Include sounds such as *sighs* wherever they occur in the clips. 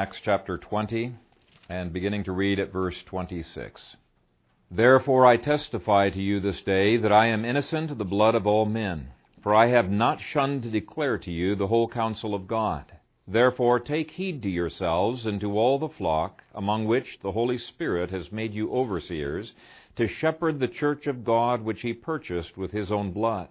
Acts chapter 20 and beginning to read at verse 26. Therefore I testify to you this day that I am innocent of the blood of all men, for I have not shunned to declare to you the whole counsel of God. Therefore take heed to yourselves and to all the flock, among which the Holy Spirit has made you overseers, to shepherd the church of God which he purchased with his own blood.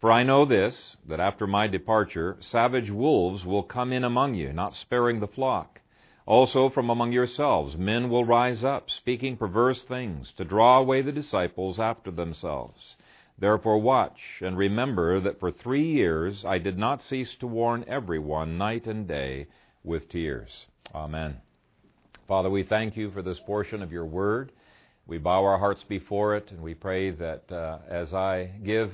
For I know this, that after my departure, savage wolves will come in among you, not sparing the flock. Also from among yourselves men will rise up, speaking perverse things, to draw away the disciples after themselves. Therefore watch, and remember that for three years I did not cease to warn everyone night and day with tears. Amen. Father, we thank you for this portion of your word. We bow our hearts before it, and we pray that uh, as I give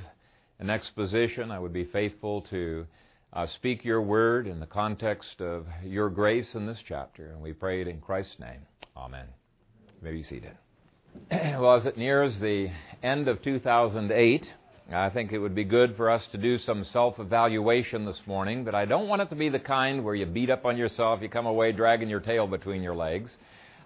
an exposition, I would be faithful to uh, speak your word in the context of your grace in this chapter. And we pray it in Christ's name. Amen. You may be seated. *clears throat* well, as it nears the end of 2008, I think it would be good for us to do some self evaluation this morning, but I don't want it to be the kind where you beat up on yourself, you come away dragging your tail between your legs.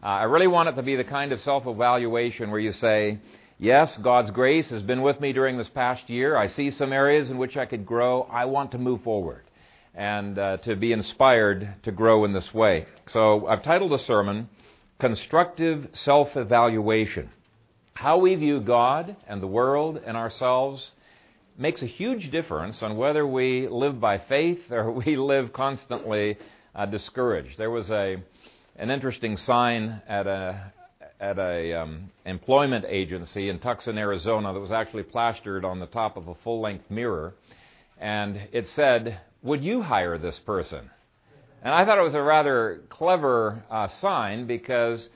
Uh, I really want it to be the kind of self evaluation where you say, Yes, God's grace has been with me during this past year. I see some areas in which I could grow. I want to move forward and uh, to be inspired to grow in this way. So I've titled the sermon, Constructive Self Evaluation. How we view God and the world and ourselves makes a huge difference on whether we live by faith or *laughs* we live constantly uh, discouraged. There was a an interesting sign at a at a um, employment agency in Tucson, Arizona, that was actually plastered on the top of a full-length mirror, and it said, "Would you hire this person?" And I thought it was a rather clever uh, sign because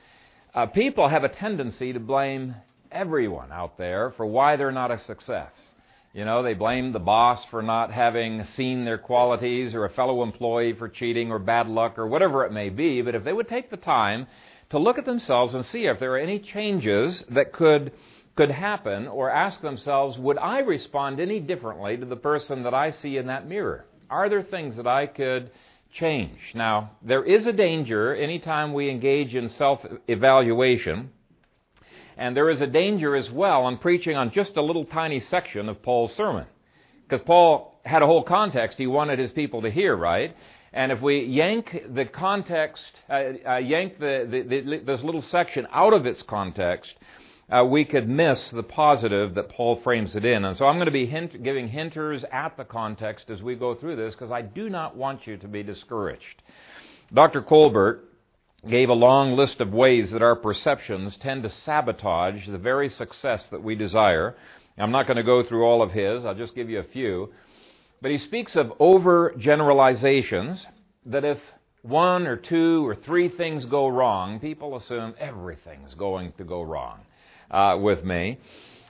uh, people have a tendency to blame everyone out there for why they're not a success. You know, they blame the boss for not having seen their qualities or a fellow employee for cheating or bad luck or whatever it may be. But if they would take the time to look at themselves and see if there are any changes that could could happen or ask themselves, would I respond any differently to the person that I see in that mirror? Are there things that I could change? Now, there is a danger anytime we engage in self-evaluation and there is a danger as well in preaching on just a little tiny section of Paul's sermon. Because Paul had a whole context he wanted his people to hear, right? And if we yank the context, uh, uh, yank the, the, the, this little section out of its context, uh, we could miss the positive that Paul frames it in. And so I'm going to be hint, giving hinters at the context as we go through this because I do not want you to be discouraged. Dr. Colbert gave a long list of ways that our perceptions tend to sabotage the very success that we desire. I'm not going to go through all of his, I'll just give you a few. But he speaks of overgeneralizations that if one or two or three things go wrong, people assume everything's going to go wrong uh, with me.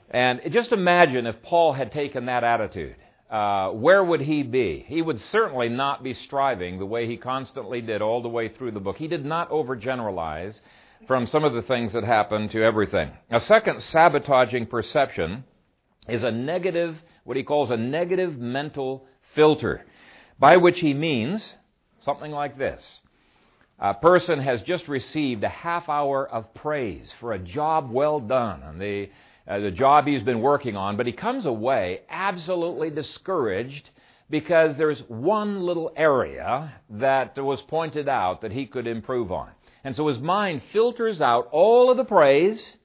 And just imagine if Paul had taken that attitude uh, where would he be? He would certainly not be striving the way he constantly did all the way through the book. He did not overgeneralize from some of the things that happened to everything. A second sabotaging perception is a negative, what he calls a negative mental filter, by which he means something like this. A person has just received a half hour of praise for a job well done, on the uh, the job he's been working on, but he comes away absolutely discouraged because there's one little area that was pointed out that he could improve on. And so his mind filters out all of the praise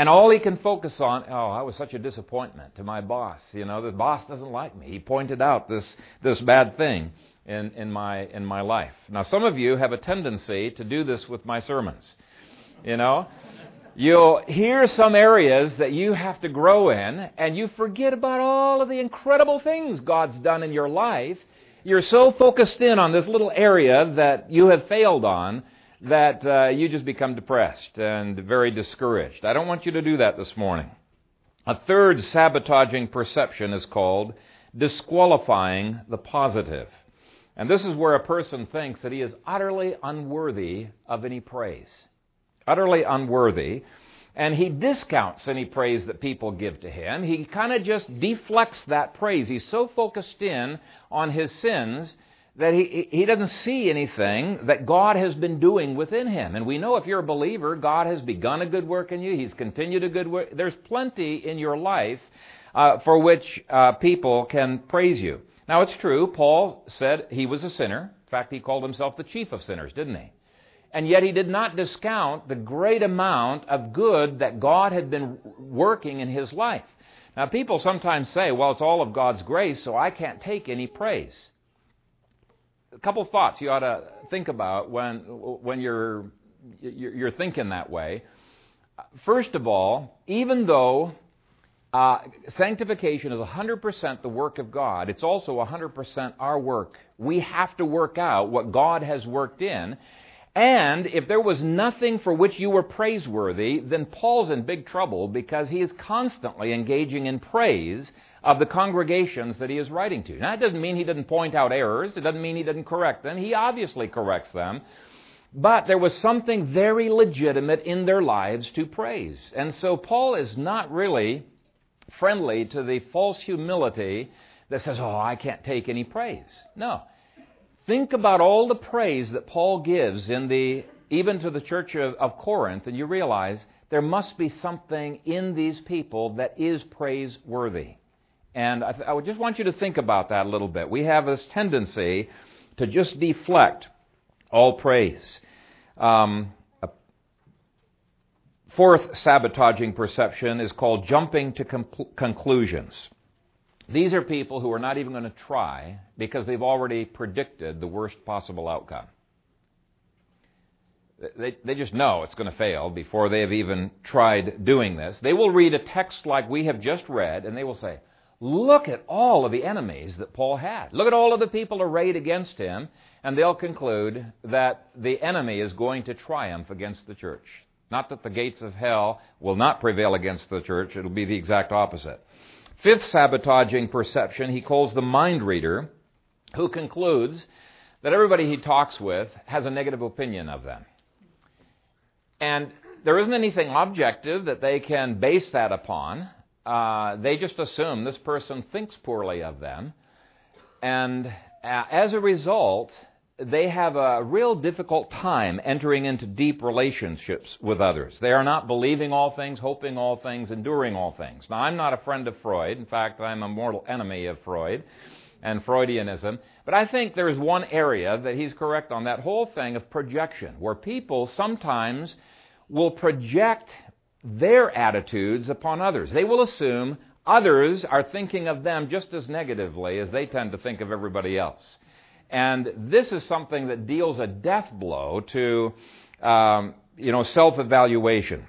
and all he can focus on, oh, I was such a disappointment to my boss. You know, the boss doesn't like me. He pointed out this, this bad thing in, in, my, in my life. Now, some of you have a tendency to do this with my sermons. You know, You'll hear some areas that you have to grow in, and you forget about all of the incredible things God's done in your life. You're so focused in on this little area that you have failed on that uh, you just become depressed and very discouraged. I don't want you to do that this morning. A third sabotaging perception is called disqualifying the positive. And this is where a person thinks that he is utterly unworthy of any praise utterly unworthy, and he discounts any praise that people give to him. He kind of just deflects that praise. He's so focused in on his sins that he, he doesn't see anything that God has been doing within him. And we know if you're a believer, God has begun a good work in you. He's continued a good work. There's plenty in your life uh, for which uh, people can praise you. Now, it's true, Paul said he was a sinner. In fact, he called himself the chief of sinners, didn't he? And yet he did not discount the great amount of good that God had been working in his life. Now, people sometimes say, well, it's all of God's grace, so I can't take any praise a couple thoughts you ought to think about when when you're you're thinking that way. First of all, even though uh, sanctification is 100% the work of God, it's also 100% our work. We have to work out what God has worked in. And if there was nothing for which you were praiseworthy, then Paul's in big trouble because he is constantly engaging in praise of the congregations that he is writing to. Now, that doesn't mean he didn't point out errors. It doesn't mean he didn't correct them. He obviously corrects them. But there was something very legitimate in their lives to praise. And so Paul is not really friendly to the false humility that says, oh, I can't take any praise. No. Think about all the praise that Paul gives in the, even to the church of, of Corinth, and you realize there must be something in these people that is praiseworthy. And I, th- I just want you to think about that a little bit. We have this tendency to just deflect all praise. Um, fourth sabotaging perception is called jumping to conclusions. These are people who are not even going to try because they've already predicted the worst possible outcome. They, they just know it's going to fail before they have even tried doing this. They will read a text like we have just read and they will say, Look at all of the enemies that Paul had. Look at all of the people arrayed against him, and they'll conclude that the enemy is going to triumph against the church. Not that the gates of hell will not prevail against the church, it'll be the exact opposite. Fifth sabotaging perception he calls the mind reader, who concludes that everybody he talks with has a negative opinion of them. And there isn't anything objective that they can base that upon uh, they just assume this person thinks poorly of them. And uh, as a result, they have a real difficult time entering into deep relationships with others. They are not believing all things, hoping all things, enduring all things. Now, I'm not a friend of Freud. In fact, I'm a mortal enemy of Freud and Freudianism. But I think there is one area that he's correct on that whole thing of projection, where people sometimes will project their attitudes upon others. They will assume others are thinking of them just as negatively as they tend to think of everybody else. And this is something that deals a death blow to, um, you know, self-evaluation.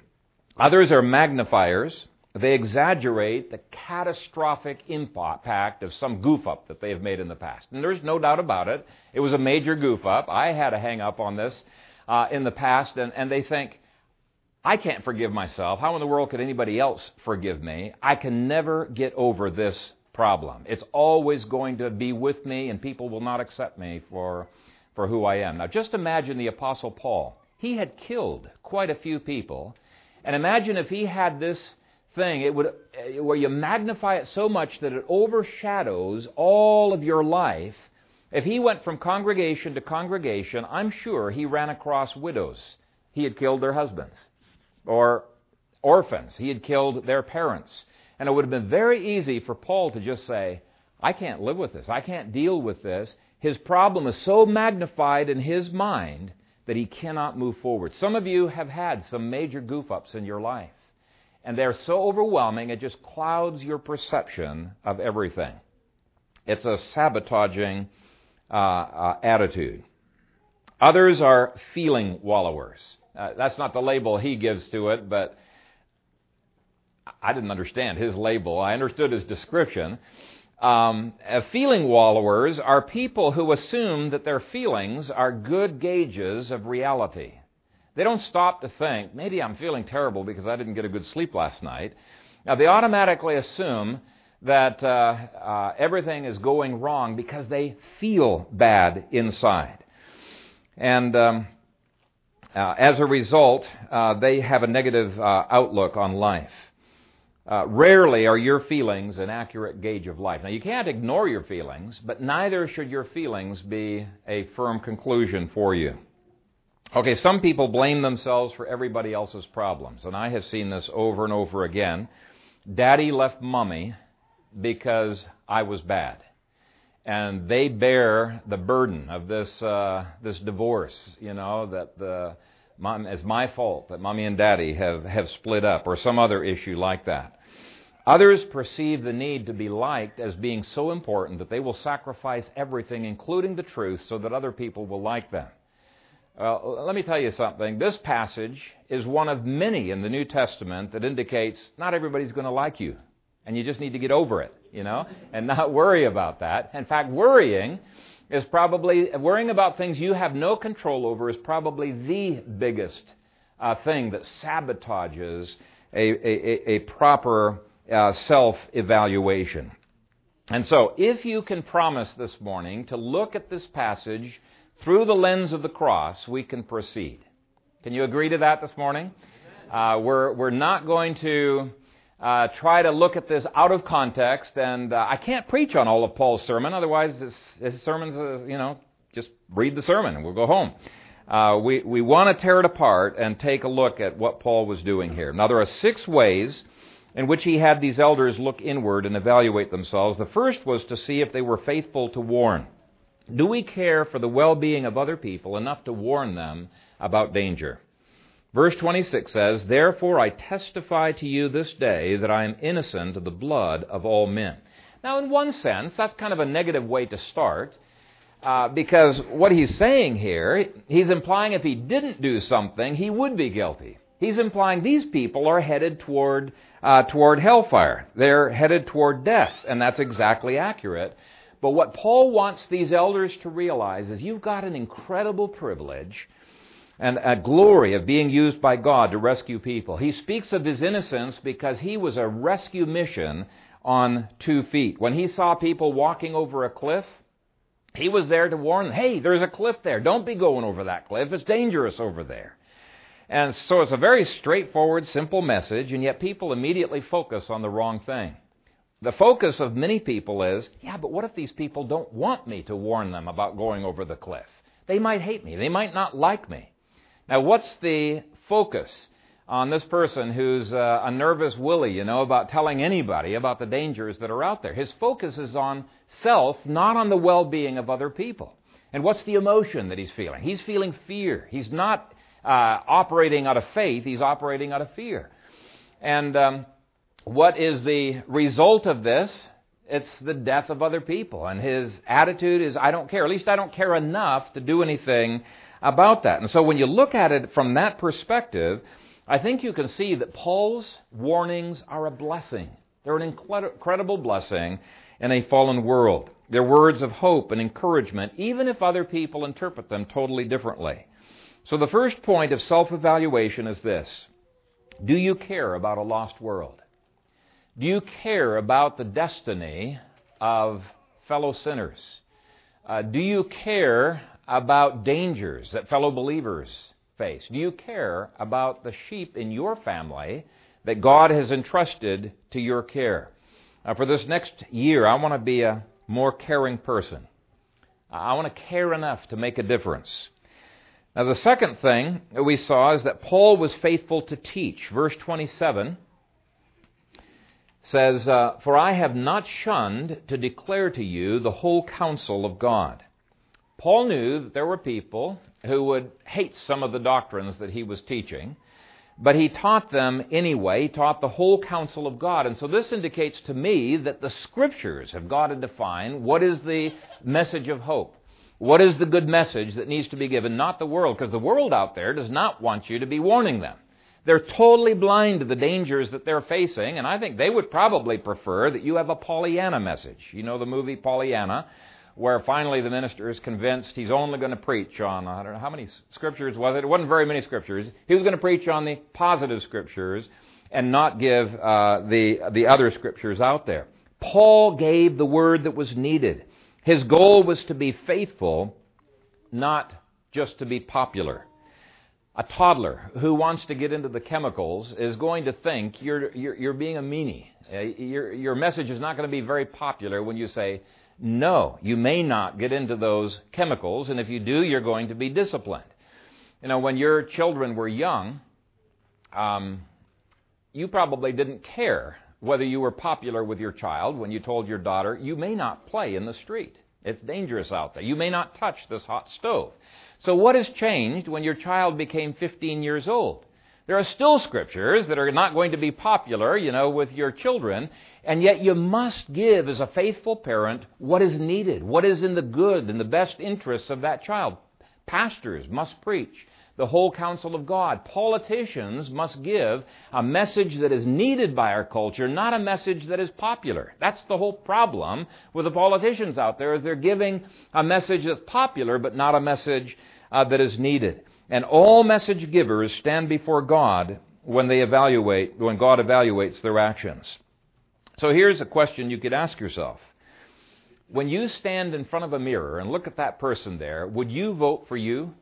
Others are magnifiers. They exaggerate the catastrophic impact of some goof up that they have made in the past. And there's no doubt about it. It was a major goof up. I had a hang up on this uh, in the past, and, and they think, I can't forgive myself. How in the world could anybody else forgive me? I can never get over this problem. It's always going to be with me, and people will not accept me for, for who I am. Now, just imagine the Apostle Paul. He had killed quite a few people, and imagine if he had this thing, it would, uh, where you magnify it so much that it overshadows all of your life. If he went from congregation to congregation, I'm sure he ran across widows. He had killed their husbands or orphans. He had killed their parents. And it would have been very easy for Paul to just say, I can't live with this. I can't deal with this. His problem is so magnified in his mind that he cannot move forward. Some of you have had some major goof ups in your life, and they're so overwhelming it just clouds your perception of everything. It's a sabotaging uh, uh, attitude. Others are feeling wallowers. Uh, that's not the label he gives to it, but I didn't understand his label. I understood his description. Um, uh, feeling wallowers are people who assume that their feelings are good gauges of reality. They don't stop to think, maybe I'm feeling terrible because I didn't get a good sleep last night. Now, they automatically assume that uh, uh, everything is going wrong because they feel bad inside. And um, uh, as a result, uh, they have a negative uh, outlook on life. Uh, rarely are your feelings an accurate gauge of life. Now, you can't ignore your feelings, but neither should your feelings be a firm conclusion for you. Okay, some people blame themselves for everybody else's problems, and I have seen this over and over again. Daddy left mommy because I was bad. And they bear the burden of this, uh, this divorce, you know, that the, mom, it's my fault that mommy and daddy have, have split up, or some other issue like that. Others perceive the need to be liked as being so important that they will sacrifice everything, including the truth, so that other people will like them. Well, let me tell you something. This passage is one of many in the New Testament that indicates not everybody's going to like you. And you just need to get over it, you know, and not worry about that. In fact, worrying is probably, worrying about things you have no control over is probably the biggest uh, thing that sabotages a, a, a proper uh, self evaluation. And so, if you can promise this morning to look at this passage through the lens of the cross, we can proceed. Can you agree to that this morning? Uh, we're, we're not going to uh, try to look at this out of context, and uh, I can't preach on all of Paul's sermon, otherwise, his, his sermon's, uh, you know, just read the sermon and we'll go home. Uh, we we want to tear it apart and take a look at what Paul was doing here. Now, there are six ways in which he had these elders look inward and evaluate themselves. The first was to see if they were faithful to warn. Do we care for the well being of other people enough to warn them about danger? Verse 26 says, Therefore I testify to you this day that I am innocent of the blood of all men. Now, in one sense, that's kind of a negative way to start, uh, because what he's saying here, he's implying if he didn't do something, he would be guilty. He's implying these people are headed toward, uh, toward hellfire. They're headed toward death, and that's exactly accurate. But what Paul wants these elders to realize is you've got an incredible privilege and a glory of being used by God to rescue people. He speaks of his innocence because he was a rescue mission on two feet. When he saw people walking over a cliff, he was there to warn them, hey, there's a cliff there. Don't be going over that cliff. It's dangerous over there. And so it's a very straightforward, simple message, and yet people immediately focus on the wrong thing. The focus of many people is, yeah, but what if these people don't want me to warn them about going over the cliff? They might hate me. They might not like me. Now, what's the focus on this person who's uh, a nervous willy, you know, about telling anybody about the dangers that are out there? His focus is on self, not on the well being of other people. And what's the emotion that he's feeling? He's feeling fear. He's not uh, operating out of faith, he's operating out of fear. And um, what is the result of this? It's the death of other people. And his attitude is, I don't care. At least I don't care enough to do anything about that. And so when you look at it from that perspective, I think you can see that Paul's warnings are a blessing. They're an incredible blessing in a fallen world. They're words of hope and encouragement, even if other people interpret them totally differently. So the first point of self evaluation is this Do you care about a lost world? Do you care about the destiny of fellow sinners? Uh, do you care about dangers that fellow believers face? Do you care about the sheep in your family that God has entrusted to your care? Uh, for this next year, I want to be a more caring person. I want to care enough to make a difference. Now, the second thing that we saw is that Paul was faithful to teach. Verse 27 says, uh, For I have not shunned to declare to you the whole counsel of God. Paul knew that there were people who would hate some of the doctrines that he was teaching, but he taught them anyway. He taught the whole counsel of God. And so this indicates to me that the scriptures have got to define what is the message of hope. What is the good message that needs to be given, not the world, because the world out there does not want you to be warning them. They're totally blind to the dangers that they're facing, and I think they would probably prefer that you have a Pollyanna message. You know the movie Pollyanna, where finally the minister is convinced he's only going to preach on, I don't know, how many scriptures was it? It wasn't very many scriptures. He was going to preach on the positive scriptures and not give uh, the, the other scriptures out there. Paul gave the word that was needed. His goal was to be faithful, not just to be popular. a toddler who wants to get into the chemicals is going to think you're, you're, you're being a meanie. Uh, your, your message is not going to be very popular when you say, no, you may not get into those chemicals, and if you do, you're going to be disciplined. You know, when your children were young, um, you probably didn't care whether you were popular with your child when you told your daughter, you may not play in the street. It's dangerous out there. You may not touch this hot stove. So, what has changed when your child became 15 years old? There are still scriptures that are not going to be popular, you know, with your children, and yet you must give, as a faithful parent, what is needed, what is in the good and the best interests of that child. Pastors must preach the whole counsel of God. Politicians must give a message that is needed by our culture, not a message that is popular. That's the whole problem with the politicians out there is they're giving a message that's popular but not a message uh, that is needed. And all message givers stand before God when they evaluate when God evaluates their actions. So here's a question you could ask yourself. When you stand in front of a mirror and look at that person there, would you vote for you?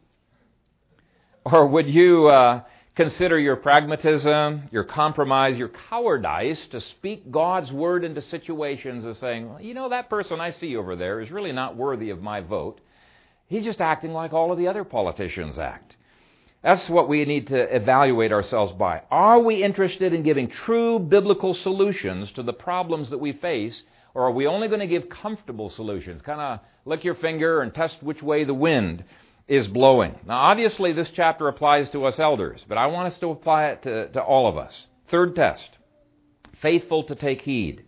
Or would you uh, consider your pragmatism, your compromise, your cowardice to speak God's word into situations as saying, well, you know, that person I see over there is really not worthy of my vote. He's just acting like all of the other politicians act. That's what we need to evaluate ourselves by. Are we interested in giving true biblical solutions to the problems that we face, or are we only going to give comfortable solutions? Kind of lick your finger and test which way the wind is blowing. Now, obviously, this chapter applies to us elders, but I want us to apply it to, to all of us. Third test faithful to take heed.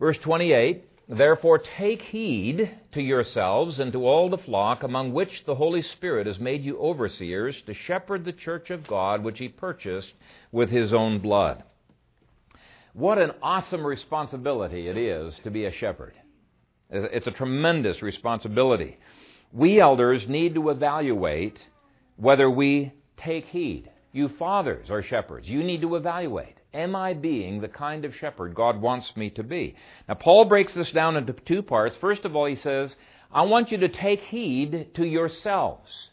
Verse 28 Therefore, take heed to yourselves and to all the flock among which the Holy Spirit has made you overseers to shepherd the church of God which he purchased with his own blood. What an awesome responsibility it is to be a shepherd. It's a tremendous responsibility we elders need to evaluate whether we take heed. You fathers are shepherds. You need to evaluate. Am I being the kind of shepherd God wants me to be? Now, Paul breaks this down into two parts. First of all, he says, I want you to take heed to yourselves.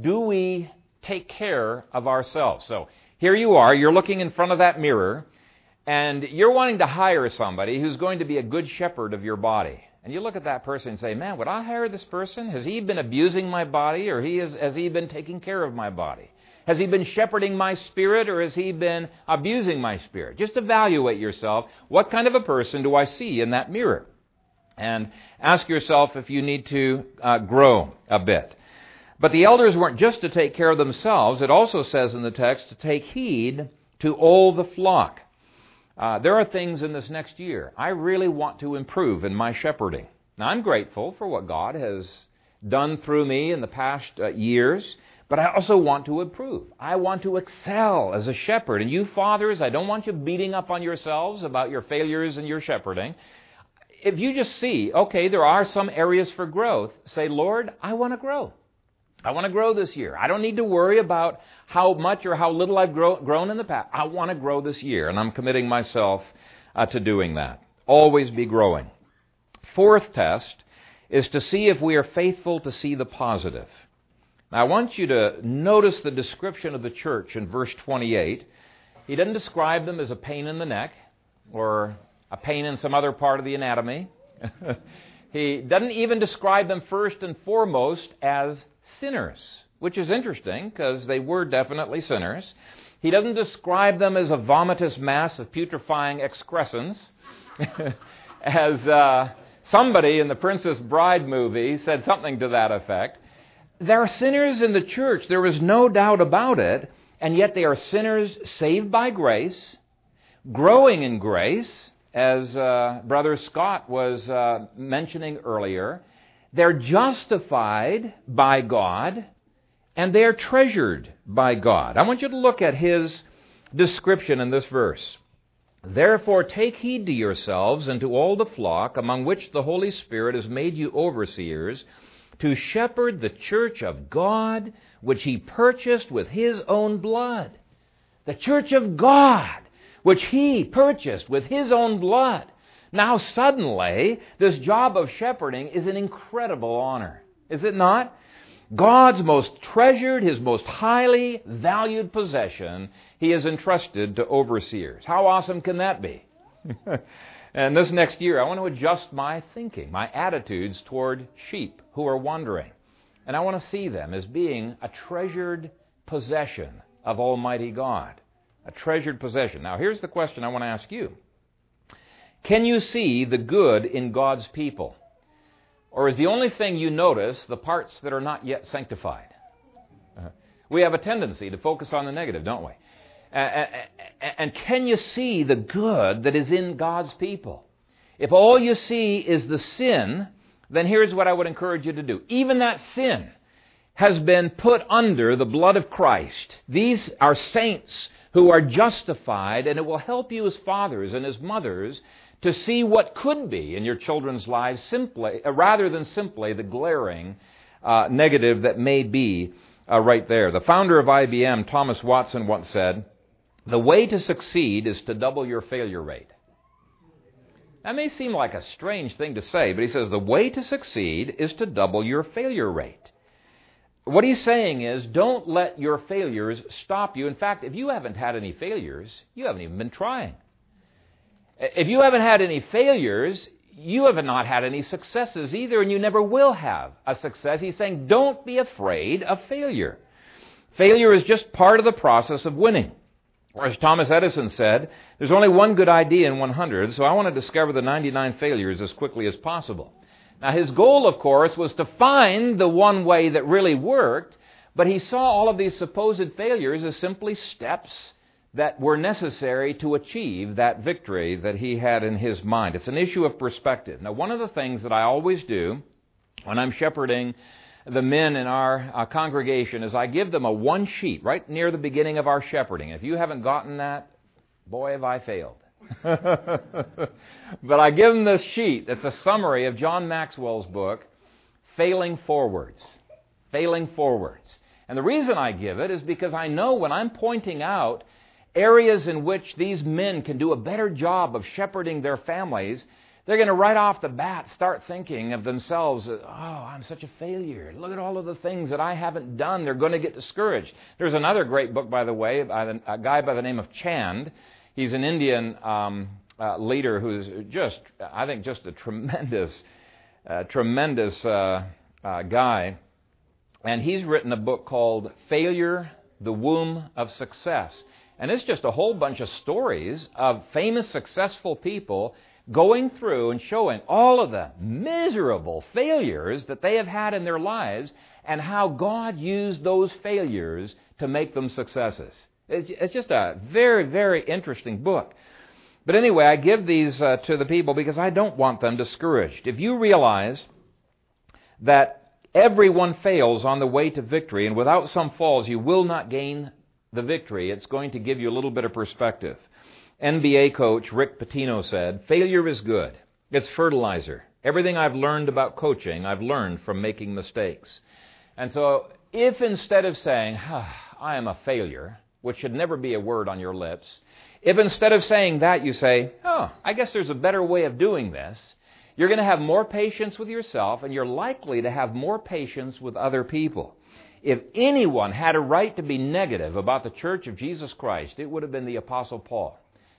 Do we take care of ourselves? So, here you are, you're looking in front of that mirror, and you're wanting to hire somebody who's going to be a good shepherd of your body and you look at that person and say, man, would I hire this person? Has he been abusing my body or he has, has he been taking care of my body? Has he been shepherding my spirit or has he been abusing my spirit? Just evaluate yourself. What kind of a person do I see in that mirror? And ask yourself if you need to uh, grow a bit. But the elders weren't just to take care of themselves. It also says in the text to take heed to all the flock. Uh, there are things in this next year I really want to improve in my shepherding. Now, I'm grateful for what God has done through me in the past uh, years, but I also want to improve. I want to excel as a shepherd. And you fathers, I don't want you beating up on yourselves about your failures in your shepherding. If you just see, okay, there are some areas for growth, say, Lord, I want to grow. I want to grow this year. I don't need to worry about how much or how little I've grow, grown in the past. I want to grow this year, and I'm committing myself uh, to doing that. Always be growing. Fourth test is to see if we are faithful to see the positive. Now, I want you to notice the description of the church in verse 28. He doesn't describe them as a pain in the neck or a pain in some other part of the anatomy. *laughs* he doesn't even describe them first and foremost as sinners, which is interesting because they were definitely sinners. He doesn't describe them as a vomitous mass of putrefying excrescence, *laughs* as uh, somebody in the Princess Bride movie said something to that effect. There are sinners in the church, there is no doubt about it, and yet they are sinners saved by grace, growing in grace, as uh, Brother Scott was uh, mentioning earlier, they're justified by God and they're treasured by God. I want you to look at his description in this verse. Therefore, take heed to yourselves and to all the flock among which the Holy Spirit has made you overseers to shepherd the church of God, which he purchased with his own blood. The church of God, which he purchased with his own blood. Now, suddenly, this job of shepherding is an incredible honor, is it not? God's most treasured, his most highly valued possession, he has entrusted to overseers. How awesome can that be? *laughs* and this next year, I want to adjust my thinking, my attitudes toward sheep who are wandering. And I want to see them as being a treasured possession of Almighty God. A treasured possession. Now, here's the question I want to ask you Can you see the good in God's people? Or is the only thing you notice the parts that are not yet sanctified? Uh, we have a tendency to focus on the negative, don't we? And can you see the good that is in God's people? If all you see is the sin, then here's what I would encourage you to do. Even that sin has been put under the blood of Christ. These are saints who are justified, and it will help you as fathers and as mothers to see what could be in your children's lives simply, uh, rather than simply the glaring uh, negative that may be uh, right there. The founder of IBM, Thomas Watson, once said, The way to succeed is to double your failure rate. That may seem like a strange thing to say, but he says the way to succeed is to double your failure rate. What he's saying is don't let your failures stop you. In fact, if you haven't had any failures, you haven't even been trying. If you haven't had any failures, you have not had any successes either, and you never will have a success. He's saying, don't be afraid of failure. Failure is just part of the process of winning. Or as Thomas Edison said, there's only one good idea in 100, so I want to discover the 99 failures as quickly as possible. Now, his goal, of course, was to find the one way that really worked, but he saw all of these supposed failures as simply steps that were necessary to achieve that victory that he had in his mind. It's an issue of perspective. Now, one of the things that I always do when I'm shepherding the men in our uh, congregation is I give them a one sheet right near the beginning of our shepherding. If you haven't gotten that, boy, have I failed. *laughs* but I give them this sheet that's a summary of John Maxwell's book, Failing Forwards. Failing Forwards. And the reason I give it is because I know when I'm pointing out areas in which these men can do a better job of shepherding their families, they're going to right off the bat start thinking of themselves, oh, I'm such a failure. Look at all of the things that I haven't done. They're going to get discouraged. There's another great book, by the way, by a guy by the name of Chand. He's an Indian um, uh, leader who's just, I think, just a tremendous, uh, tremendous uh, uh guy. And he's written a book called Failure, the Womb of Success. And it's just a whole bunch of stories of famous, successful people going through and showing all of the miserable failures that they have had in their lives and how God used those failures to make them successes. It's, just a very, very interesting book. But anyway, I give these uh, to the people because I don't want them discouraged. If you realize that everyone fails on the way to victory, and without some falls, you will not gain the victory, it's going to give you a little bit of perspective. NBA coach Rick Pitino said, Failure is good. It's fertilizer. Everything I've learned about coaching, I've learned from making mistakes. And so, if instead of saying, ah, I am a failure, which should never be a word on your lips, if instead of saying that you say, Oh, I guess there's a better way of doing this, you're going to have more patience with yourself and you're likely to have more patience with other people. If anyone had a right to be negative about the church of Jesus Christ, it would have been the Apostle Paul.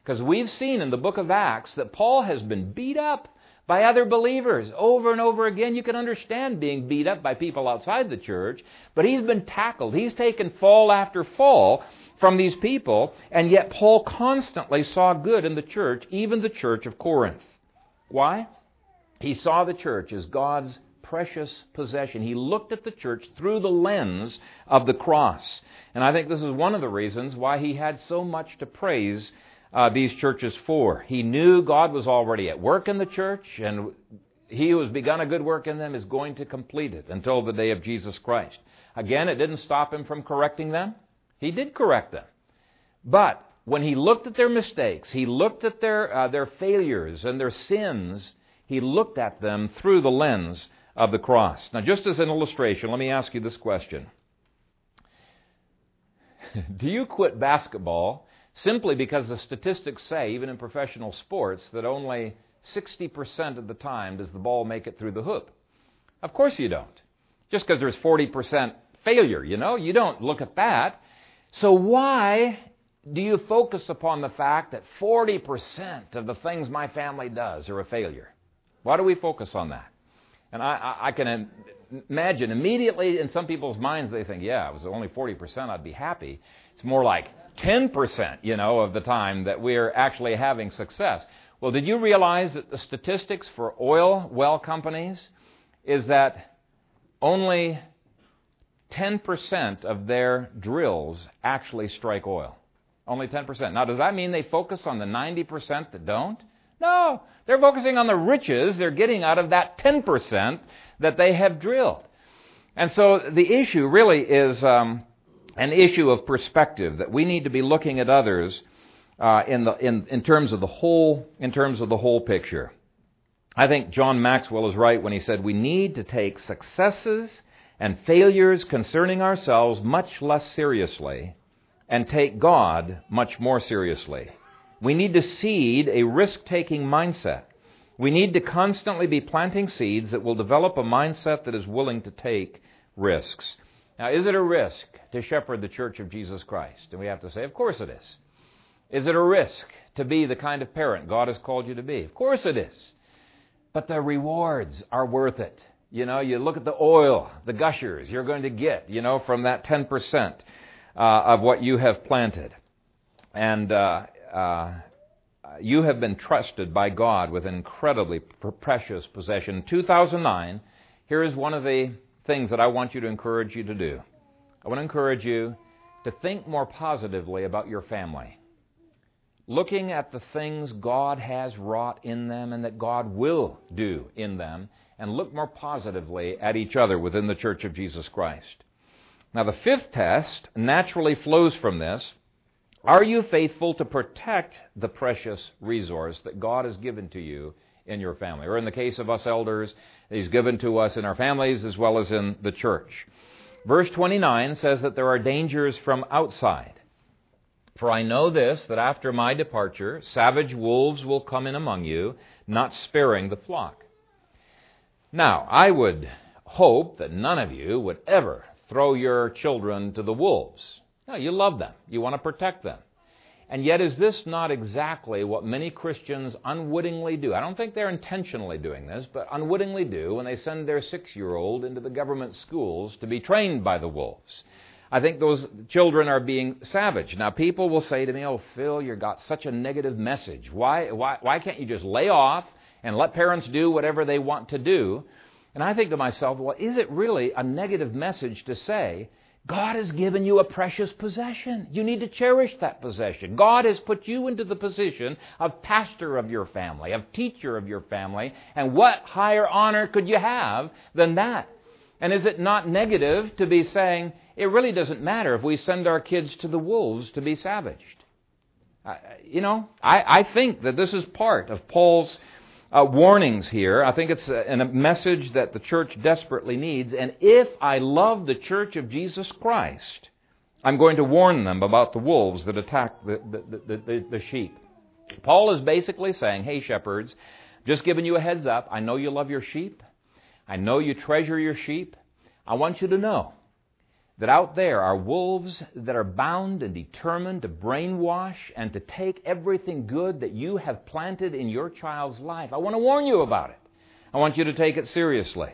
Because we've seen in the book of Acts that Paul has been beat up by other believers over and over again. You can understand being beat up by people outside the church, but he's been tackled. He's taken fall after fall from these people, and yet Paul constantly saw good in the church, even the church of Corinth. Why? He saw the church as God's precious possession. He looked at the church through the lens of the cross. And I think this is one of the reasons why he had so much to praise uh, these churches for. He knew God was already at work in the church, and he who has begun a good work in them is going to complete it until the day of Jesus Christ. Again, it didn't stop him from correcting them. He did correct them. But when he looked at their mistakes, he looked at their, uh, their failures and their sins, he looked at them through the lens of the cross. Now, just as an illustration, let me ask you this question *laughs* Do you quit basketball simply because the statistics say, even in professional sports, that only 60% of the time does the ball make it through the hoop? Of course you don't. just because there's 40% failure, you know? You don't look at that. So why do you focus upon the fact that 40% of the things my family does are a failure? Why do we focus on that? And I, I, can imagine immediately in some people's minds they think, yeah, it was only 40%, I'd be happy. It's more like 10%, you know, of the time that we're actually having success. Well, did you realize that the statistics for oil well companies is that only 10% of their drills actually strike oil? Only 10%. Now, does that mean they focus on the 90% that don't? No. They're focusing on the riches they're getting out of that 10% that they have drilled. And so the issue really is um, an issue of perspective that we need to be looking at others uh, in, the, in, in terms of the whole in terms of the whole picture. I think John Maxwell is right when he said we need to take successes and failures concerning ourselves much less seriously and take God much more seriously. We need to seed a risk taking mindset. We need to constantly be planting seeds that will develop a mindset that is willing to take risks. Now, is it a risk to shepherd the church of Jesus Christ? And we have to say, of course it is. Is it a risk to be the kind of parent God has called you to be? Of course it is. But the rewards are worth it. You know, you look at the oil, the gushers you're going to get, you know, from that 10% uh, of what you have planted. And uh, uh, you have been trusted by God with incredibly precious possession. 2009, here is one of the things that I want you to encourage you to do. I want to encourage you to think more positively about your family. Looking at the things God has wrought in them and that God will do in them, and look more positively at each other within the Church of Jesus Christ. Now, the fifth test naturally flows from this. Are you faithful to protect the precious resource that God has given to you in your family? Or in the case of us elders, He's given to us in our families as well as in the church. Verse 29 says that there are dangers from outside. For I know this, that after my departure, savage wolves will come in among you, not sparing the flock. Now, I would hope that none of you would ever throw your children to the wolves. No, you love them. You want to protect them. And yet, is this not exactly what many Christians unwittingly do? I don't think they're intentionally doing this, but unwittingly do when they send their six year old into the government schools to be trained by the wolves. I think those children are being savage. Now, people will say to me, Oh, Phil, you've got such a negative message. Why, why, why can't you just lay off and let parents do whatever they want to do? And I think to myself, well, is it really a negative message to say God has given you a precious possession. You need to cherish that possession. God has put you into the position of pastor of your family, of teacher of your family, and what higher honor could you have than that? And is it not negative to be saying, it really doesn't matter if we send our kids to the wolves to be savaged? Uh, you know, I, I think that this is part of Paul's uh, warnings here. I think it's a, a message that the church desperately needs. And if I love the church of Jesus Christ, I'm going to warn them about the wolves that attack the, the, the, the, sheep. Paul is basically saying, hey, shepherds, just giving you a heads up. I know you love your sheep. I know you treasure your sheep. I want you to know that out there are wolves that are bound and determined to brainwash and to take everything good that you have planted in your child's life. I want to warn you about it. I want you to take it seriously.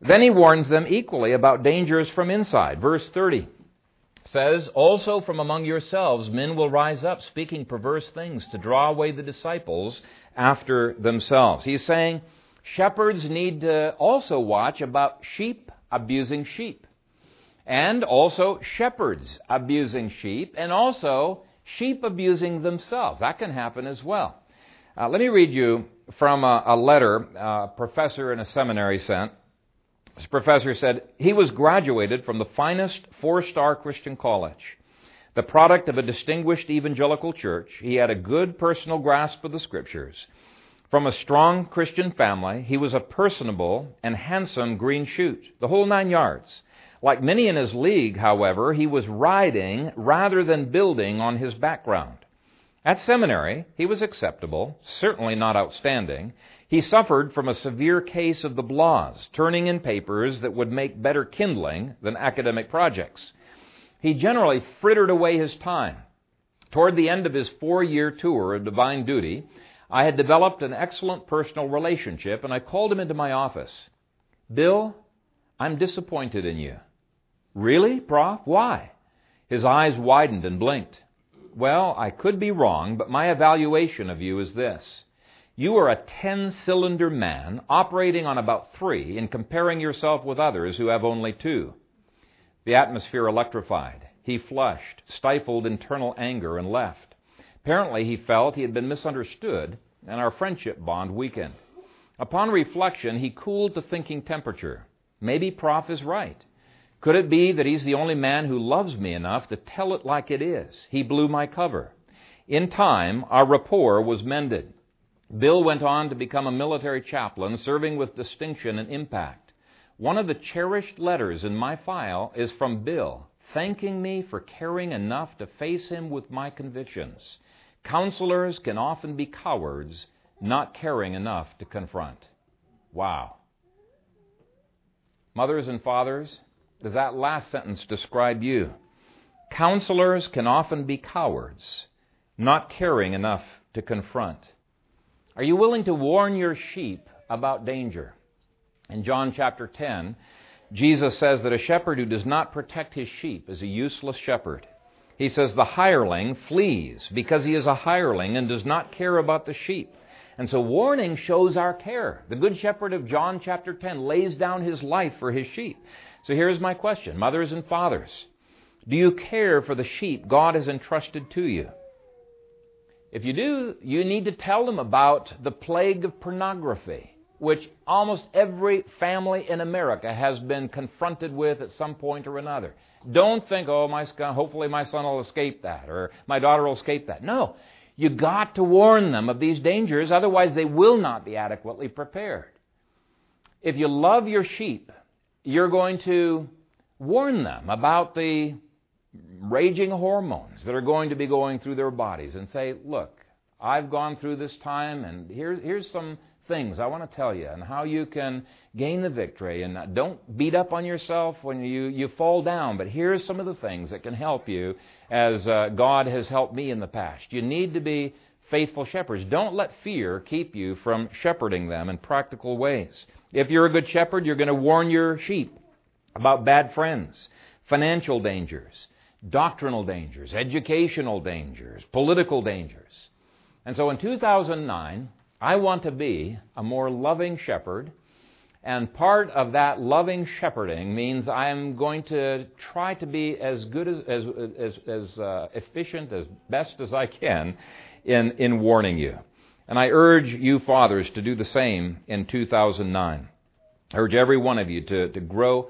Then he warns them equally about dangers from inside. Verse 30 says, Also from among yourselves men will rise up, speaking perverse things to draw away the disciples after themselves. He's saying shepherds need to also watch about sheep abusing sheep and also shepherds abusing sheep, and also sheep abusing themselves. That can happen as well. Uh, let me read you from a, a letter a professor in a seminary sent. This professor said he was graduated from the finest four star Christian college. The product of a distinguished evangelical church, he had a good personal grasp of the scriptures. From a strong Christian family, he was a personable and handsome green shoot, the whole nine yards. Like many in his league, however, he was riding rather than building on his background. At seminary, he was acceptable, certainly not outstanding. He suffered from a severe case of the blahs, turning in papers that would make better kindling than academic projects. He generally frittered away his time. Toward the end of his four year tour of divine duty, I had developed an excellent personal relationship, and I called him into my office. Bill, I'm disappointed in you. Really, Prof? Why? His eyes widened and blinked. Well, I could be wrong, but my evaluation of you is this. You are a 10 cylinder man operating on about three and comparing yourself with others who have only two. The atmosphere electrified. He flushed, stifled internal anger, and left. Apparently, he felt he had been misunderstood, and our friendship bond weakened. Upon reflection, he cooled to thinking temperature. Maybe Prof is right. Could it be that he's the only man who loves me enough to tell it like it is? He blew my cover. In time, our rapport was mended. Bill went on to become a military chaplain, serving with distinction and impact. One of the cherished letters in my file is from Bill, thanking me for caring enough to face him with my convictions. Counselors can often be cowards, not caring enough to confront. Wow. Mothers and fathers, does that last sentence describe you? Counselors can often be cowards, not caring enough to confront. Are you willing to warn your sheep about danger? In John chapter 10, Jesus says that a shepherd who does not protect his sheep is a useless shepherd. He says the hireling flees because he is a hireling and does not care about the sheep. And so warning shows our care. The good shepherd of John chapter 10 lays down his life for his sheep. So here's my question Mothers and fathers, do you care for the sheep God has entrusted to you? If you do, you need to tell them about the plague of pornography, which almost every family in America has been confronted with at some point or another. Don't think, oh, my son, hopefully my son will escape that, or my daughter will escape that. No. You got to warn them of these dangers, otherwise they will not be adequately prepared. If you love your sheep, you're going to warn them about the raging hormones that are going to be going through their bodies and say, look, I've gone through this time and here, here's some things I want to tell you and how you can gain the victory. And don't beat up on yourself when you, you fall down, but here's some of the things that can help you as uh, God has helped me in the past. You need to be faithful shepherds. Don't let fear keep you from shepherding them in practical ways. If you're a good shepherd, you're going to warn your sheep about bad friends, financial dangers, doctrinal dangers, educational dangers, political dangers. And so in 2009, I want to be a more loving shepherd. And part of that loving shepherding means I'm going to try to be as good as, as, as, as uh, efficient, as best as I can in, in warning you. And I urge you fathers to do the same in 2009. I urge every one of you to, to grow.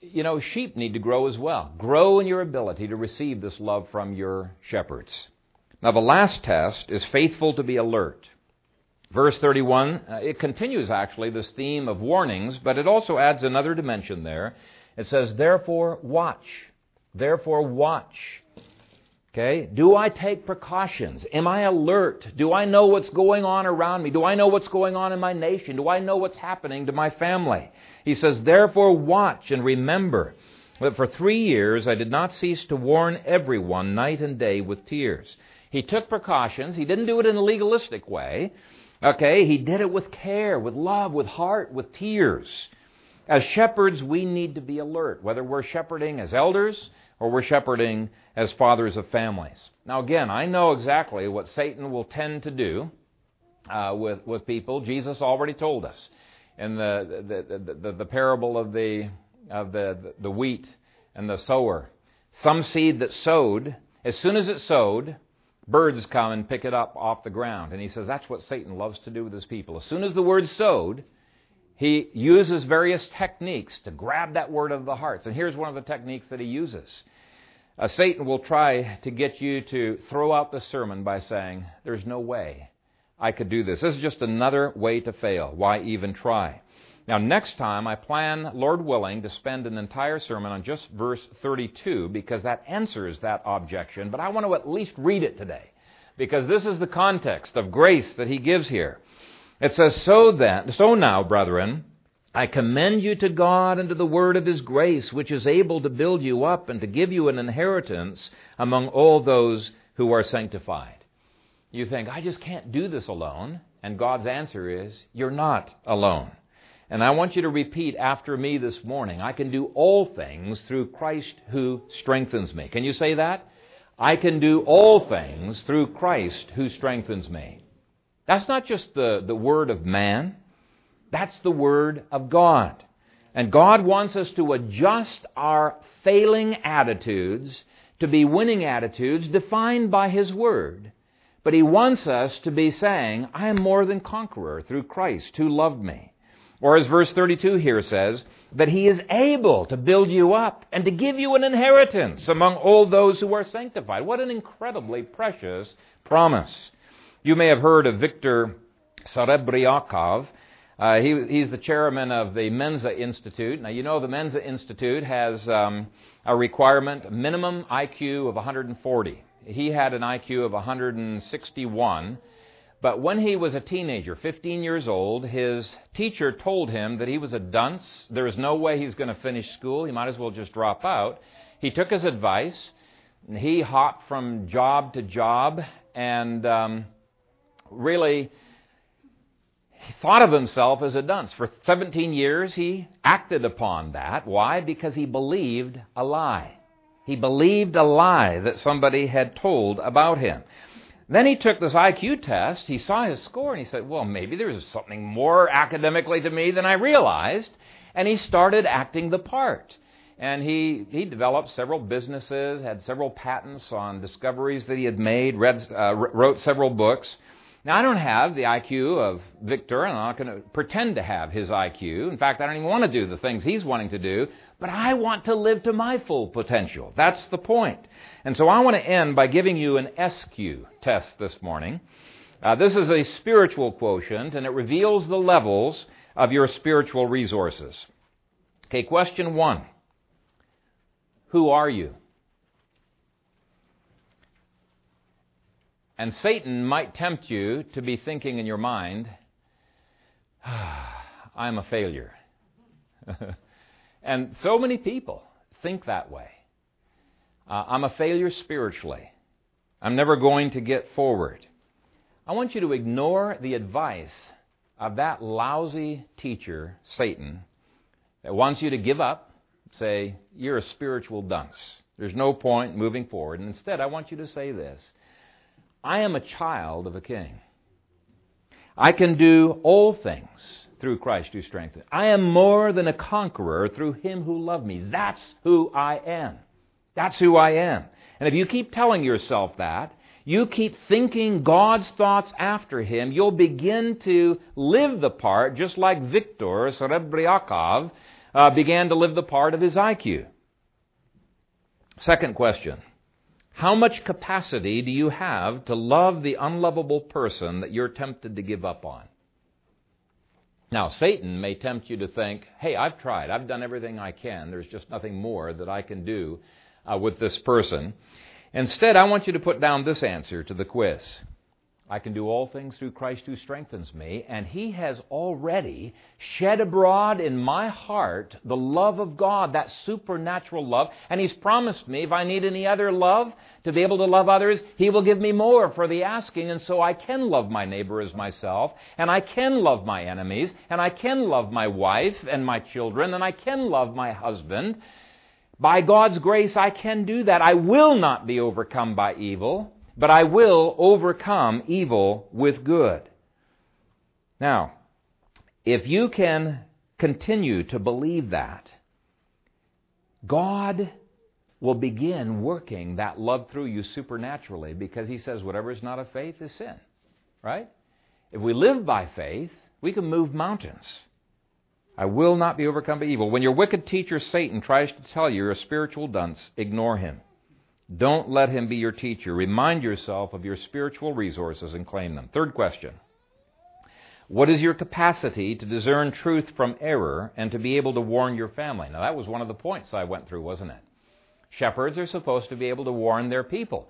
You know, sheep need to grow as well. Grow in your ability to receive this love from your shepherds. Now, the last test is faithful to be alert. Verse 31, uh, it continues actually this theme of warnings, but it also adds another dimension there. It says, Therefore, watch. Therefore, watch. Okay? Do I take precautions? Am I alert? Do I know what's going on around me? Do I know what's going on in my nation? Do I know what's happening to my family? He says, Therefore, watch and remember that for three years I did not cease to warn everyone night and day with tears. He took precautions. He didn't do it in a legalistic way. Okay? He did it with care, with love, with heart, with tears. As shepherds, we need to be alert, whether we're shepherding as elders or we're shepherding as fathers of families. Now, again, I know exactly what Satan will tend to do uh, with, with people. Jesus already told us in the, the, the, the, parable of, the, of the, the wheat and the sower. Some seed that sowed, as soon as it sowed, birds come and pick it up off the ground. And he says that's what Satan loves to do with his people. As soon as the word sowed, he uses various techniques to grab that word of the hearts. And here's one of the techniques that he uses. Uh, Satan will try to get you to throw out the sermon by saying, There's no way I could do this. This is just another way to fail. Why even try? Now, next time, I plan, Lord willing, to spend an entire sermon on just verse 32 because that answers that objection, but I want to at least read it today because this is the context of grace that he gives here. It says, So then, so now, brethren, I commend you to God and to the word of his grace, which is able to build you up and to give you an inheritance among all those who are sanctified. You think, I just can't do this alone. And God's answer is, You're not alone. And I want you to repeat after me this morning I can do all things through Christ who strengthens me. Can you say that? I can do all things through Christ who strengthens me. That's not just the, the word of man. That's the Word of God. And God wants us to adjust our failing attitudes to be winning attitudes defined by His Word. But He wants us to be saying, I am more than conqueror through Christ who loved me. Or as verse 32 here says, that He is able to build you up and to give you an inheritance among all those who are sanctified. What an incredibly precious promise. You may have heard of Victor Serebriakoff. Uh, he, he's the chairman of the Mensa Institute. Now, you know the Mensa Institute has um, a requirement, a minimum IQ of 140. He had an IQ of 161. But when he was a teenager, 15 years old, his teacher told him that he was a dunce. There is no way he's going to finish school. He might as well just drop out. He took his advice. He hopped from job to job and um, really thought of himself as a dunce. For 17 years, he acted upon that. Why? Because he believed a lie. He believed a lie that somebody had told about him. Then he took this IQ test. He saw his score and he said, Well, maybe there's something more academically to me than I realized. And he started acting the part. And he, he developed several businesses, had several patents on discoveries that he had made, read, uh, wrote several books. Now, I don't have the IQ of Victor, and I'm not going to pretend to have his IQ. In fact, I don't even want to do the things he's wanting to do, but I want to live to my full potential. That's the point. And so I want to end by giving you an SQ test this morning. Uh, this is a spiritual quotient, and it reveals the levels of your spiritual resources. Okay, question one Who are you? And Satan might tempt you to be thinking in your mind, ah, *sighs* I'm a failure. *laughs* and so many people think that way. Uh, I'm a failure spiritually. I'm never going to get forward. I want you to ignore the advice of that lousy teacher, Satan, that wants you to give up, say, You're a spiritual dunce. There's no point moving forward. And instead, I want you to say this I am a child of a king. I can do all things through Christ who strengthens. I am more than a conqueror through him who loved me. That's who I am. That's who I am. And if you keep telling yourself that, you keep thinking God's thoughts after him, you'll begin to live the part just like Victor Serebriakoff uh, began to live the part of his IQ. Second question. How much capacity do you have to love the unlovable person that you're tempted to give up on? Now, Satan may tempt you to think, hey, I've tried. I've done everything I can. There's just nothing more that I can do uh, with this person. Instead, I want you to put down this answer to the quiz. I can do all things through Christ who strengthens me, and He has already shed abroad in my heart the love of God, that supernatural love, and He's promised me if I need any other love to be able to love others, He will give me more for the asking, and so I can love my neighbor as myself, and I can love my enemies, and I can love my wife and my children, and I can love my husband. By God's grace, I can do that. I will not be overcome by evil but I will overcome evil with good. Now, if you can continue to believe that, God will begin working that love through you supernaturally because He says whatever is not of faith is sin. Right? If we live by faith, we can move mountains. I will not be overcome by evil. When your wicked teacher Satan tries to tell you you're a spiritual dunce, ignore him. Don't let him be your teacher. Remind yourself of your spiritual resources and claim them. Third question What is your capacity to discern truth from error and to be able to warn your family? Now, that was one of the points I went through, wasn't it? Shepherds are supposed to be able to warn their people.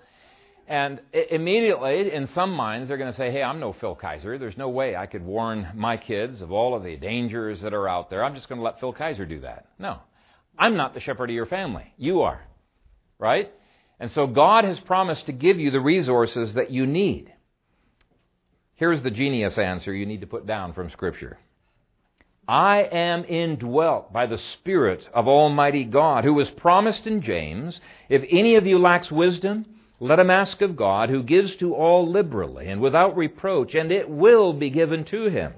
And immediately, in some minds, they're going to say, Hey, I'm no Phil Kayser. There's no way I could warn my kids of all of the dangers that are out there. I'm just going to let Phil Kayser do that. No. I'm not the shepherd of your family. You are. Right? And so God has promised to give you the resources that you need. Here's the genius answer you need to put down from Scripture. I am indwelt by the Spirit of Almighty God, who was promised in James, If any of you lacks wisdom, let him ask of God, who gives to all liberally and without reproach, and it will be given to him.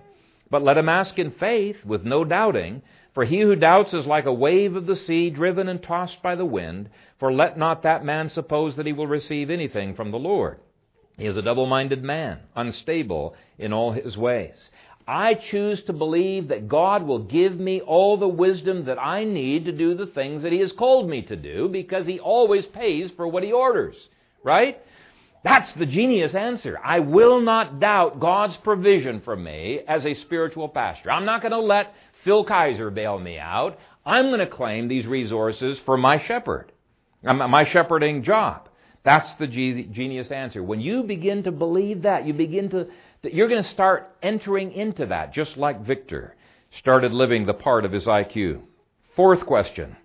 But let him ask in faith, with no doubting, for he who doubts is like a wave of the sea, driven and tossed by the wind. For let not that man suppose that he will receive anything from the Lord. He is a double minded man, unstable in all his ways. I choose to believe that God will give me all the wisdom that I need to do the things that He has called me to do because He always pays for what He orders. Right? That's the genius answer. I will not doubt God's provision for me as a spiritual pastor. I'm not going to let Phil Kayser bail me out. I'm going to claim these resources for my shepherd, uh, my shepherding job. That's the genius answer. When you begin to believe that, you begin to, that you're going to start entering into that, just like Victor started living the part of his IQ. Fourth question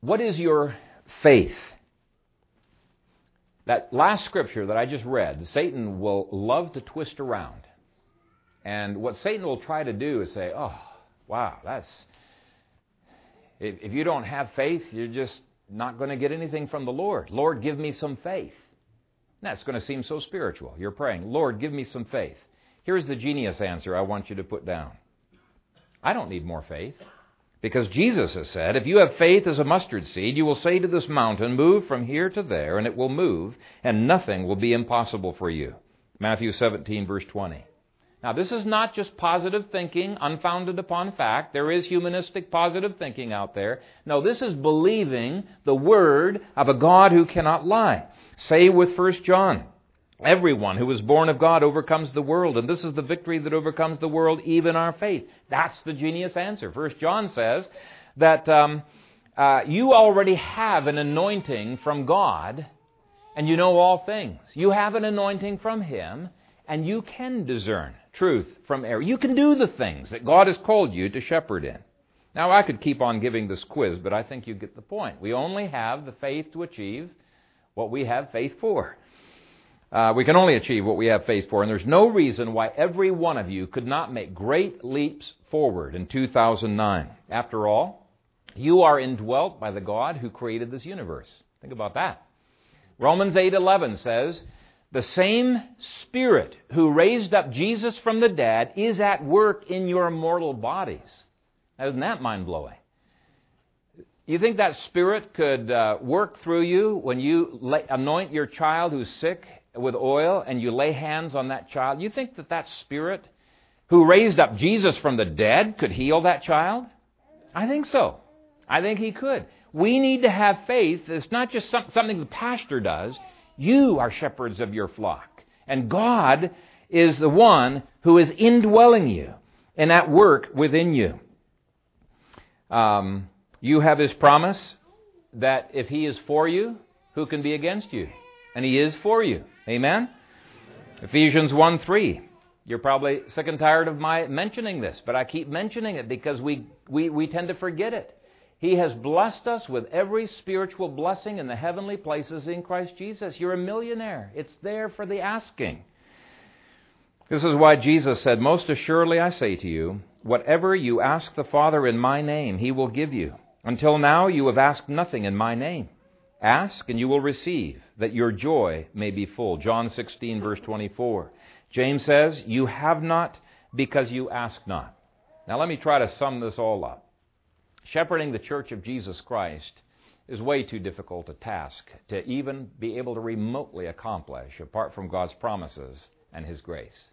What is your faith? That last scripture that I just read, Satan will love to twist around. And what Satan will try to do is say, oh, wow, that's. If, if you don't have faith, you're just not going to get anything from the Lord. Lord, give me some faith. That's going to seem so spiritual. You're praying, Lord, give me some faith. Here's the genius answer I want you to put down I don't need more faith. Because Jesus has said, if you have faith as a mustard seed, you will say to this mountain, Move from here to there, and it will move, and nothing will be impossible for you. Matthew 17, verse 20. Now, this is not just positive thinking unfounded upon fact. There is humanistic positive thinking out there. No, this is believing the word of a God who cannot lie. Say with 1 John, Everyone who is born of God overcomes the world, and this is the victory that overcomes the world, even our faith. That's the genius answer. First John says that um, uh, you already have an anointing from God, and you know all things. You have an anointing from Him, and you can discern truth from error. You can do the things that God has called you to shepherd in. Now, I could keep on giving this quiz, but I think you get the point. We only have the faith to achieve what we have faith for. Uh, we can only achieve what we have faith for, and there's no reason why every one of you could not make great leaps forward in 2009. After all, you are indwelt by the God who created this universe. Think about that. Romans 8:11 says, the same Spirit who raised up Jesus from the dead is at work in your mortal bodies. Now, isn't that mind blowing? You think that Spirit could uh, work through you when you lay, anoint your child who's sick with oil and you lay hands on that child? You think that that Spirit who raised up Jesus from the dead could heal that child? I think so. I think he could. We need to have faith. It's not just something the pastor does. You are shepherds of your flock. And God is the one who is indwelling you and at work within you. Um, you have his promise that if he is for you, who can be against you? And he is for you. Amen? Ephesians 1 3. You're probably sick and tired of my mentioning this, but I keep mentioning it because we, we, we tend to forget it. He has blessed us with every spiritual blessing in the heavenly places in Christ Jesus. You're a millionaire. It's there for the asking. This is why Jesus said, Most assuredly I say to you, whatever you ask the Father in my name, he will give you. Until now you have asked nothing in my name. Ask and you will receive, that your joy may be full. John 16, verse 24. James says, You have not because you ask not. Now let me try to sum this all up. Shepherding the church of Jesus Christ is way too difficult a task to even be able to remotely accomplish apart from God's promises and His grace.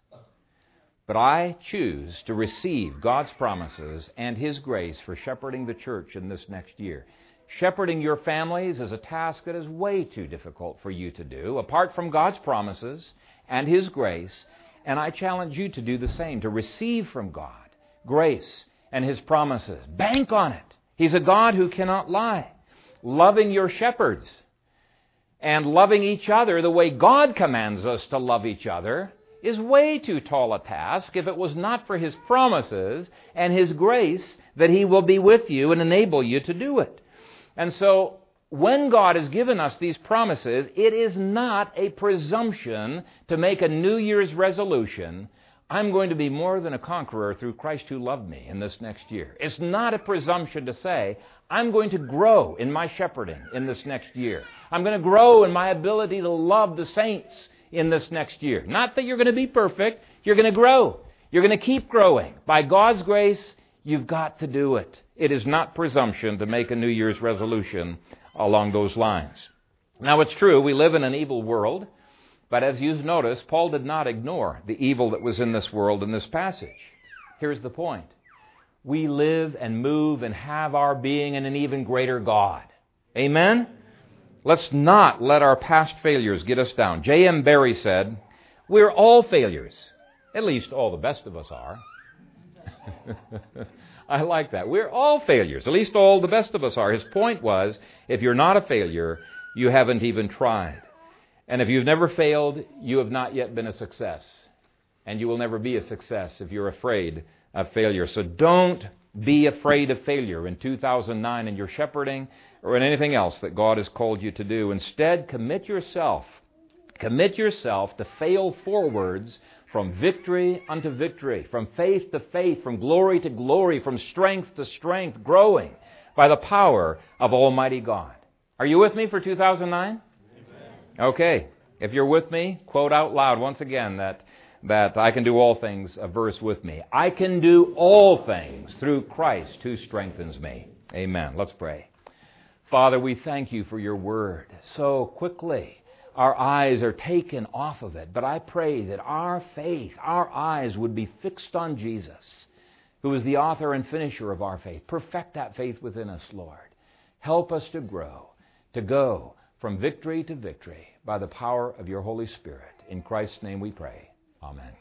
But I choose to receive God's promises and His grace for shepherding the church in this next year. Shepherding your families is a task that is way too difficult for you to do, apart from God's promises and His grace. And I challenge you to do the same, to receive from God grace and his promises. Bank on it. He's a God who cannot lie. Loving your shepherds And loving each other the way God commands us to love each other is way too tall a task if it was not for His promises and His grace that He will be with you and enable you to do it. And so, when God has given us these promises, it is not a presumption to make a New Year's resolution. I'm going to be more than a conqueror through Christ who loved me in this next year. It's not a presumption to say, I'm going to grow in my shepherding in this next year. I'm going to grow in my ability to love the saints in this next year. Not that you're going to be perfect, you're going to grow. You're going to keep growing. By God's grace, you've got to do it. It is not presumption to make a New Year's resolution along those lines. Now, it's true, we live in an evil world, but as you've noticed, Paul did not ignore the evil that was in this world in this passage. Here's the point we live and move and have our being in an even greater God. Amen? Let's not let our past failures get us down. J.M. Barrie said, We're all failures. At least all the best of us are. *laughs* I like that. We're all failures. At least all the best of us are. His point was if you're not a failure, you haven't even tried. And if you've never failed, you have not yet been a success. And you will never be a success if you're afraid of failure. So don't be afraid of failure in 2009 in your shepherding or in anything else that God has called you to do. Instead, commit yourself. Commit yourself to fail forwards from victory unto victory, from faith to faith, from glory to glory, from strength to strength, growing by the power of Almighty God. Are you with me for 2009? Okay. If you're with me, quote out loud once again that, that I can do all things, a verse with me. I can do all things through Christ who strengthens me. Amen. Let's pray. Father, we thank you for your word. So quickly, our eyes are taken off of it. But I pray that our faith, our eyes would be fixed on Jesus, who is the author and finisher of our faith. Perfect that faith within us, Lord. Help us to grow, to go from victory to victory by the power of your Holy Spirit. In Christ's name we pray. Amen.